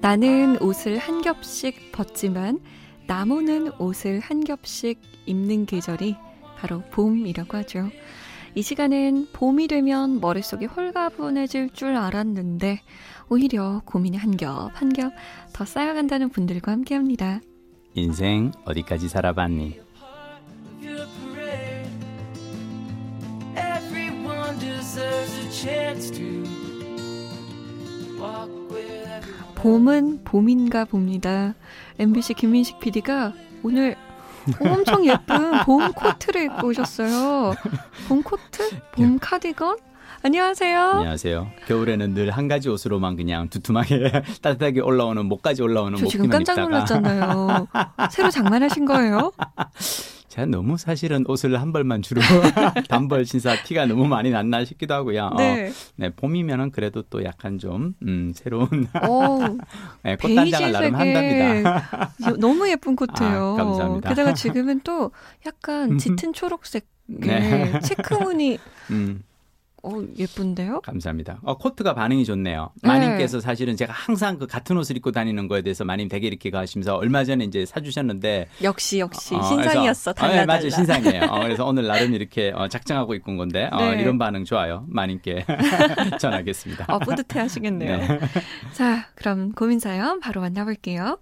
나는 옷을 한 겹씩 벗지만 나무는 옷을 한 겹씩 입는 계절이 바로 봄이라고 하죠. 이 시간은 봄이 되면 머릿속이 홀가분해질 줄 알았는데 오히려 고민이 한 겹 한 겹 더 쌓여간다는 분들과 함께합니다. 인생 어디까지 살아봤니? 봄은 봄인가 봅니다. MBC 김민식 PD가 오늘 엄청 예쁜 봄 코트를 입고 오셨어요. 봄 코트? 봄 카디건? 안녕하세요. 안녕하세요. 겨울에는 늘 한 가지 옷으로만 그냥 두툼하게 따뜻하게 올라오는 목까지 올라오는 저 지금 깜짝 놀랐잖아요. 새로 장만하신 거예요? 제가 너무 사실은 옷을 한 벌만 주로 단벌 신사 티가 너무 많이 났나 싶기도 하고요. 네. 어, 네 봄이면은 그래도 또 약간 좀 음, 새로운 오, 네, 꽃단장을 나름 한답니다. 너무 예쁜 코트예요. 아, 감사합니다. 게다가 지금은 또 약간 짙은 초록색 네. 체크무늬 음. 어, 예쁜데요? 감사합니다. 어, 코트가 반응이 좋네요. 네. 마님께서 사실은 제가 항상 그 같은 옷을 입고 다니는 거에 대해서 마님 되게 이렇게 가시면서 얼마 전에 이제 사주셨는데 역시 역시 어, 신상이었어. 달라, 어, 네, 맞아요. 신상이에요. 어, 그래서 오늘 나름 이렇게 어, 작정하고 입고 온 건데 어, 네. 이런 반응 좋아요. 마님께 전하겠습니다. 어, 뿌듯해 하시겠네요. 네. 자, 그럼 고민 사연 바로 만나볼게요.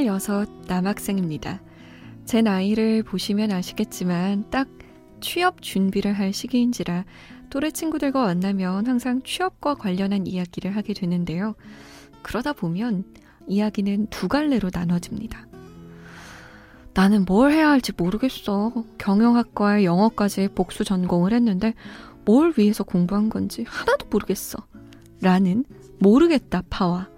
26 남학생입니다. 제 나이를 보시면 아시겠지만 딱 취업 준비를 할 시기인지라 또래 친구들과 만나면 항상 취업과 관련한 이야기를 하게 되는데요. 그러다 보면 이야기는 두 갈래로 나눠집니다. 나는 뭘 해야 할지 모르겠어. 경영학과에 영어까지 복수 전공을 했는데 뭘 위해서 공부한 건지 하나도 모르겠어. 라는 모르겠다 파와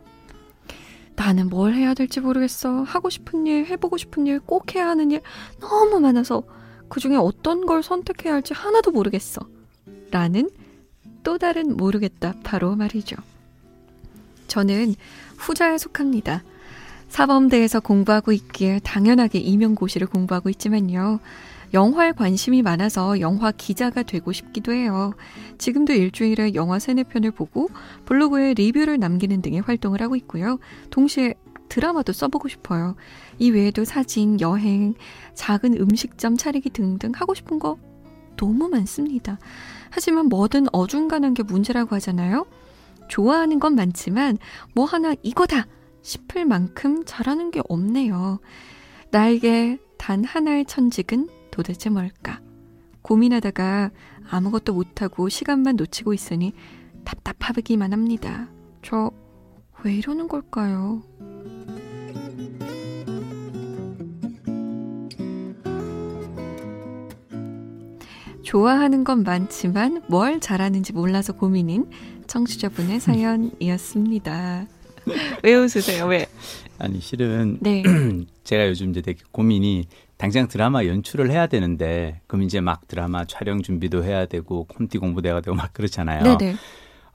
나는 뭘 해야 될지 모르겠어. 하고 싶은 일, 해보고 싶은 일, 꼭 해야 하는 일 너무 많아서 그 중에 어떤 걸 선택해야 할지 하나도 모르겠어. 라는 또 다른 모르겠다 바로 말이죠. 저는 후자에 속합니다. 사범대에서 공부하고 있기에 당연하게 임용고시를 공부하고 있지만요. 영화에 관심이 많아서 영화 기자가 되고 싶기도 해요. 지금도 일주일에 영화 세네 편을 보고 블로그에 리뷰를 남기는 등의 활동을 하고 있고요. 동시에 드라마도 써보고 싶어요. 이 외에도 사진, 여행, 작은 음식점 차리기 등등 하고 싶은 거 너무 많습니다. 하지만 뭐든 어중간한 게 문제라고 하잖아요. 좋아하는 건 많지만 뭐 하나 이거다 싶을 만큼 잘하는 게 없네요. 나에게 단 하나의 천직은 도대체 뭘까? 고민하다가 아무것도 못하고 시간만 놓치고 있으니 답답하기만 합니다. 저 왜 이러는 걸까요? 좋아하는 건 많지만 뭘 잘하는지 몰라서 고민인 청취자분의 사연이었습니다. 왜 웃으세요? 왜? 아니 실은 네. 제가 요즘 이제 되게 고민이 당장 드라마 연출을 해야 되는데 그럼 이제 막 드라마 촬영 준비도 해야 되고 콘티 공부도 해야 되고 막 그렇잖아요. 네네.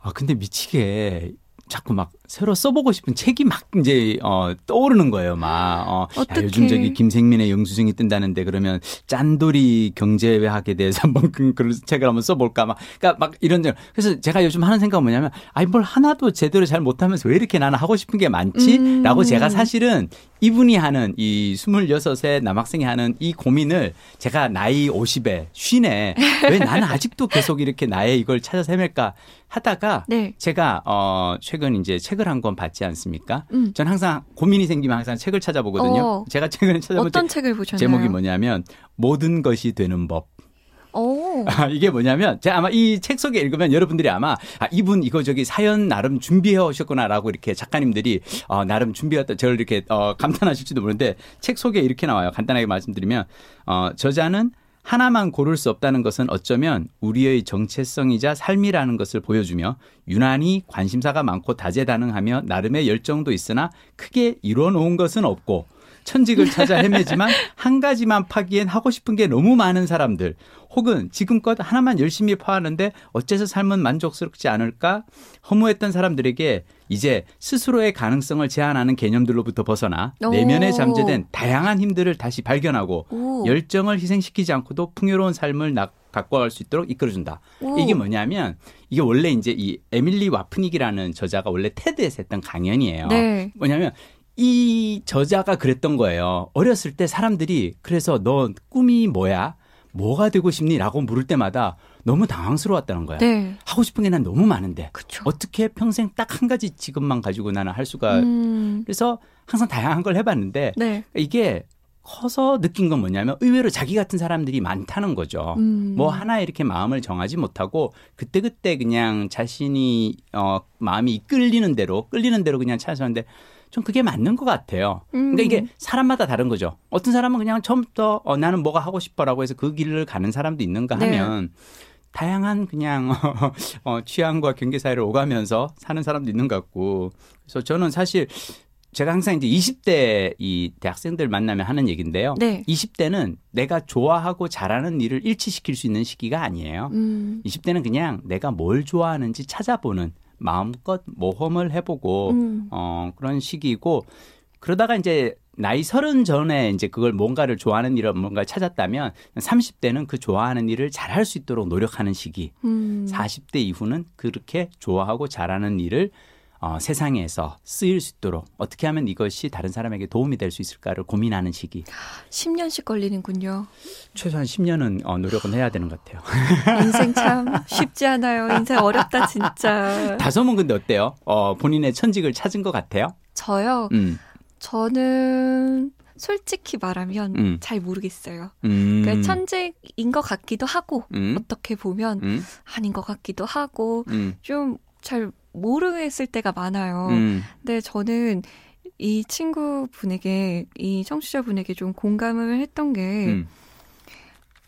아 근데 미치게 자꾸 막 새로 써보고 싶은 책이 막 이제 어 떠오르는 거예요. 막 어, 야, 요즘 저기 김생민의 영수증이 뜬다는데 그러면 짠돌이 경제학에 대해서 한번 그, 그 책을 한번 써볼까 막 그러니까 막 이런 그래서 제가 요즘 하는 생각은 뭐냐면 아이 뭘 하나도 제대로 잘 못하면서 왜 이렇게 나는 하고 싶은 게 많지?라고 음. 제가 사실은 이분이 하는 이 26세 남학생이 하는 이 고민을 제가 나이 50에 쉰에 왜 나는 아직도 계속 이렇게 나의 이걸 찾아서 헤맬까 하다가 네. 제가 어 최근 이제 책을 한 권 받지 않습니까? 음. 전 항상 고민이 생기면 항상 책을 찾아보거든요. 어. 제가 최근에 찾아본 어떤 책을 보셨나요? 제목이 뭐냐면 모든 것이 되는 법. 아, 이게 뭐냐면 제가 아마 이 책 속에 읽으면 여러분들이 아마 아, 이분 이거 저기 사연 나름 준비해 오셨구나라고 이렇게 작가님들이 어, 나름 준비했다 저를 이렇게 어, 감탄하실지도 모르는데 책 속에 이렇게 나와요. 간단하게 말씀드리면 어, 저자는 하나만 고를 수 없다는 것은 어쩌면 우리의 정체성이자 삶이라는 것을 보여주며 유난히 관심사가 많고 다재다능하며 나름의 열정도 있으나 크게 이뤄 놓은 것은 없고 천직을 찾아 헤매지만 한 가지만 파기엔 하고 싶은 게 너무 많은 사람들 혹은 지금껏 하나만 열심히 파하는데 어째서 삶은 만족스럽지 않을까 허무했던 사람들에게 이제 스스로의 가능성을 제한하는 개념들로부터 벗어나 내면에 잠재된 다양한 힘들을 다시 발견하고 오. 열정을 희생시키지 않고도 풍요로운 삶을 나, 갖고 갈 수 있도록 이끌어준다. 오. 이게 뭐냐면 이게 원래 이제 이 에밀리 와프닉이라는 저자가 원래 테드에서 했던 강연이에요. 네. 뭐냐면 이 저자가 그랬던 거예요. 어렸을 때 사람들이 그래서 너 꿈이 뭐야? 뭐가 되고 싶니? 라고 물을 때마다 너무 당황스러웠다는 거야. 네. 하고 싶은 게 난 너무 많은데. 그쵸. 어떻게 평생 딱 한 가지 직업만 가지고 나는 할 수가. 음. 그래서 항상 다양한 걸 해봤는데 네. 이게 커서 느낀 건 뭐냐면 의외로 자기 같은 사람들이 많다는 거죠. 음. 뭐 하나 이렇게 마음을 정하지 못하고 그때그때 그냥 자신이 어 마음이 이끌리는 대로 끌리는 대로 그냥 찾아서는데 좀 그게 맞는 것 같아요. 음. 그러니까 이게 사람마다 다른 거죠. 어떤 사람은 그냥 처음부터 어, 나는 뭐가 하고 싶어라고 해서 그 길을 가는 사람도 있는가 네. 하면 네. 다양한 그냥 어, 취향과 경계 사이를 오가면서 사는 사람도 있는 것 같고 그래서 저는 사실 제가 항상 이제 20대 이 대학생들 만나면 하는 얘기인데요. 네. 20대는 내가 좋아하고 잘하는 일을 일치시킬 수 있는 시기가 아니에요. 음. 20대는 그냥 내가 뭘 좋아하는지 찾아보는 마음껏 모험을 해보고 음. 어 그런 시기고 그러다가 이제 나이 서른 전에 이제 그걸 뭔가를 좋아하는 일을 뭔가 찾았다면 30대는 그 좋아하는 일을 잘할 수 있도록 노력하는 시기. 음. 40대 이후는 그렇게 좋아하고 잘하는 일을 어, 세상에서 쓰일 수 있도록 어떻게 하면 이것이 다른 사람에게 도움이 될 수 있을까를 고민하는 시기. 10년씩 걸리는군요. 최소한 10년은 어, 노력은 해야 되는 것 같아요. 인생 참 쉽지 않아요. 인생 어렵다 진짜. 다솜은 근데 어때요? 어, 본인의 천직을 찾은 것 같아요? 저요? 음. 저는 솔직히 말하면 음. 잘 모르겠어요. 음. 그러니까 천직인 것 같기도 하고 음. 어떻게 보면 음. 아닌 것 같기도 하고 음. 좀 잘 모르겠을 때가 많아요. 음. 근데 저는 이 친구분에게 이 청취자분에게 좀 공감을 했던 게 음.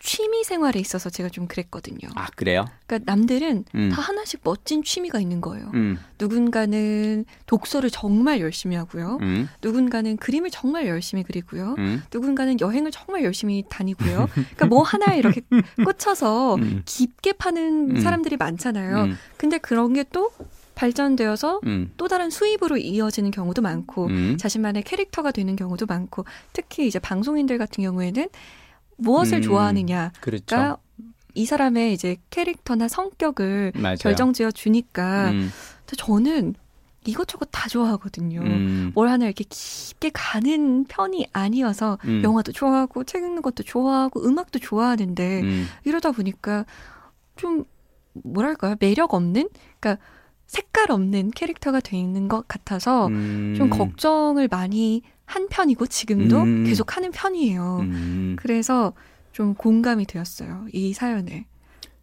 취미 생활에 있어서 제가 좀 그랬거든요. 아, 그래요? 그러니까 남들은 음. 다 하나씩 멋진 취미가 있는 거예요. 음. 누군가는 독서를 정말 열심히 하고요. 음. 누군가는 그림을 정말 열심히 그리고요. 음. 누군가는 여행을 정말 열심히 다니고요. 그러니까 뭐 하나에 이렇게 꽂혀서 음. 깊게 파는 음. 사람들이 많잖아요. 근데 그런 게또 발전되어서 음. 또 다른 수입으로 이어지는 경우도 많고 음. 자신만의 캐릭터가 되는 경우도 많고 특히 이제 방송인들 같은 경우에는 무엇을 음. 좋아하느냐가 그렇죠. 이 사람의 이제 캐릭터나 성격을 맞아요. 결정지어 주니까 음. 저는 이것저것 다 좋아하거든요. 음. 뭘 하나 이렇게 깊게 가는 편이 아니어서 음. 영화도 좋아하고 책 읽는 것도 좋아하고 음악도 좋아하는데 음. 이러다 보니까 좀 뭐랄까요 매력 없는 그러니까 색깔 없는 캐릭터가 돼 있는 것 같아서 음. 좀 걱정을 많이 한 편이고 지금도 음. 계속 하는 편이에요. 음. 그래서 좀 공감이 되었어요. 이 사연에.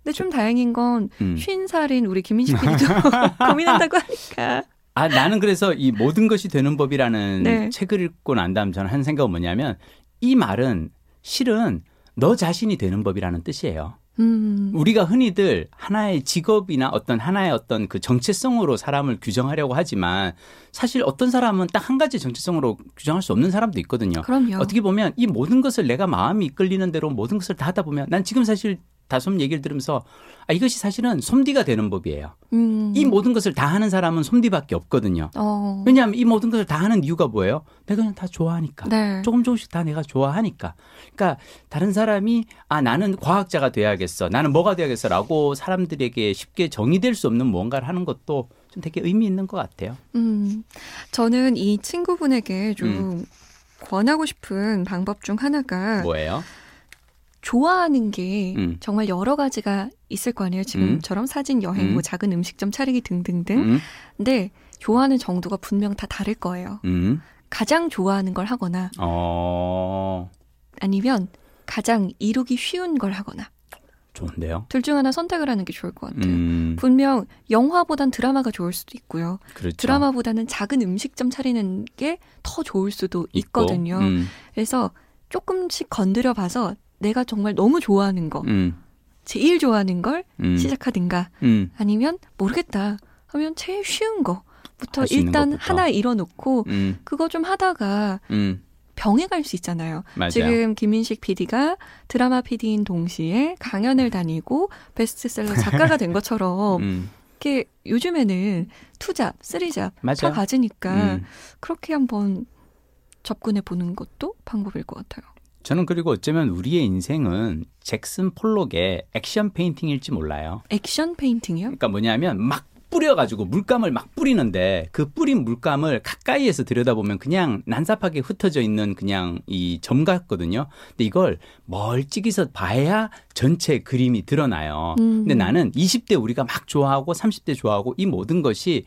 근데 좀 다행인 건 음. 쉰 살인 우리 김민식 PD도 고민한다고 하니까. 아, 나는 그래서 이 모든 것이 되는 법이라는 네. 책을 읽고 난 다음 저는 한 생각은 뭐냐면 이 말은 실은 너 자신이 되는 법이라는 뜻이에요. 음. 우리가 흔히들 하나의 직업이나 어떤 하나의 어떤 그 정체성으로 사람을 규정하려고 하지만 사실 어떤 사람은 딱 한 가지 정체성으로 규정할 수 없는 사람도 있거든요. 그럼요. 어떻게 보면 이 모든 것을 내가 마음이 이끌리는 대로 모든 것을 다 하다 보면 난 지금 사실 다솜 얘기를 들으면서 아, 이것이 사실은 솜디가 되는 법이에요. 음. 이 모든 것을 다 하는 사람은 솜디밖에 없거든요. 어. 왜냐하면 이 모든 것을 다 하는 이유가 뭐예요? 내가 그냥 다 좋아하니까. 네. 조금 조금씩 다 내가 좋아하니까. 그러니까 다른 사람이 아 나는 과학자가 돼야겠어. 나는 뭐가 돼야겠어라고 사람들에게 쉽게 정의될 수 없는 무언가를 하는 것도 좀 되게 의미 있는 것 같아요. 음. 저는 이 친구분에게 좀 음. 권하고 싶은 방법 중 하나가 뭐예요? 좋아하는 게 음. 정말 여러 가지가 있을 거 아니에요. 지금처럼 음. 사진, 여행, 뭐 음. 작은 음식점 차리기 등등등. 음. 근데 좋아하는 정도가 분명 다 다를 거예요. 음. 가장 좋아하는 걸 하거나 어... 아니면 가장 이루기 쉬운 걸 하거나. 좋은데요. 둘 중 하나 선택을 하는 게 좋을 것 같아요. 음. 분명 영화보단 드라마가 좋을 수도 있고요. 그렇죠. 드라마보다는 작은 음식점 차리는 게 더 좋을 수도 있거든요. 음. 그래서 조금씩 건드려 봐서 내가 정말 너무 좋아하는 거, 음. 제일 좋아하는 걸 음. 시작하든가, 음. 아니면 모르겠다 하면 제일 쉬운 거부터 일단 하나 이뤄놓고 음. 그거 좀 하다가 음. 병행할 수 있잖아요. 맞아요. 지금 김민식 PD가 드라마 PD인 동시에 강연을 다니고 베스트셀러 작가가 된 것처럼 음. 이렇게 요즘에는 투잡, 쓰리잡 다 가지니까 음. 그렇게 한번 접근해 보는 것도 방법일 것 같아요. 저는 그리고 어쩌면 우리의 인생은 잭슨 폴록의 액션 페인팅일지 몰라요. 액션 페인팅이요? 그러니까 뭐냐면 막 뿌려가지고 물감을 막 뿌리는데 그 뿌린 물감을 가까이에서 들여다보면 그냥 난삽하게 흩어져 있는 그냥 이 점 같거든요. 근데 이걸 멀찍이서 봐야 전체 그림이 드러나요. 음. 근데 나는 20대 우리가 막 좋아하고 30대 좋아하고 이 모든 것이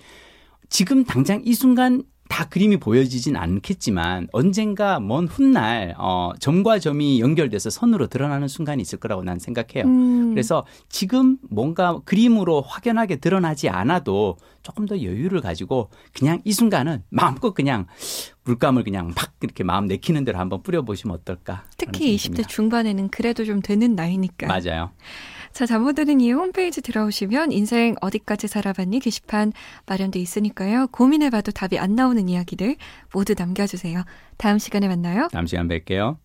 지금 당장 이 순간 다 그림이 보여지진 않겠지만 언젠가 먼 훗날 어, 점과 점이 연결돼서 선으로 드러나는 순간이 있을 거라고 난 생각해요. 음. 그래서 지금 뭔가 그림으로 확연하게 드러나지 않아도 조금 더 여유를 가지고 그냥 이 순간은 마음껏 그냥 물감을 그냥 막 이렇게 마음 내키는 대로 한번 뿌려보시면 어떨까. 특히 20대 중반에는 그래도 좀 되는 나이니까. 맞아요. 자, 잠못 드는 이유 홈페이지 들어오시면 인생 어디까지 살아봤니 게시판 마련돼 있으니까요. 고민해봐도 답이 안 나오는 이야기들 모두 남겨주세요. 다음 시간에 만나요. 다음 시간 뵐게요.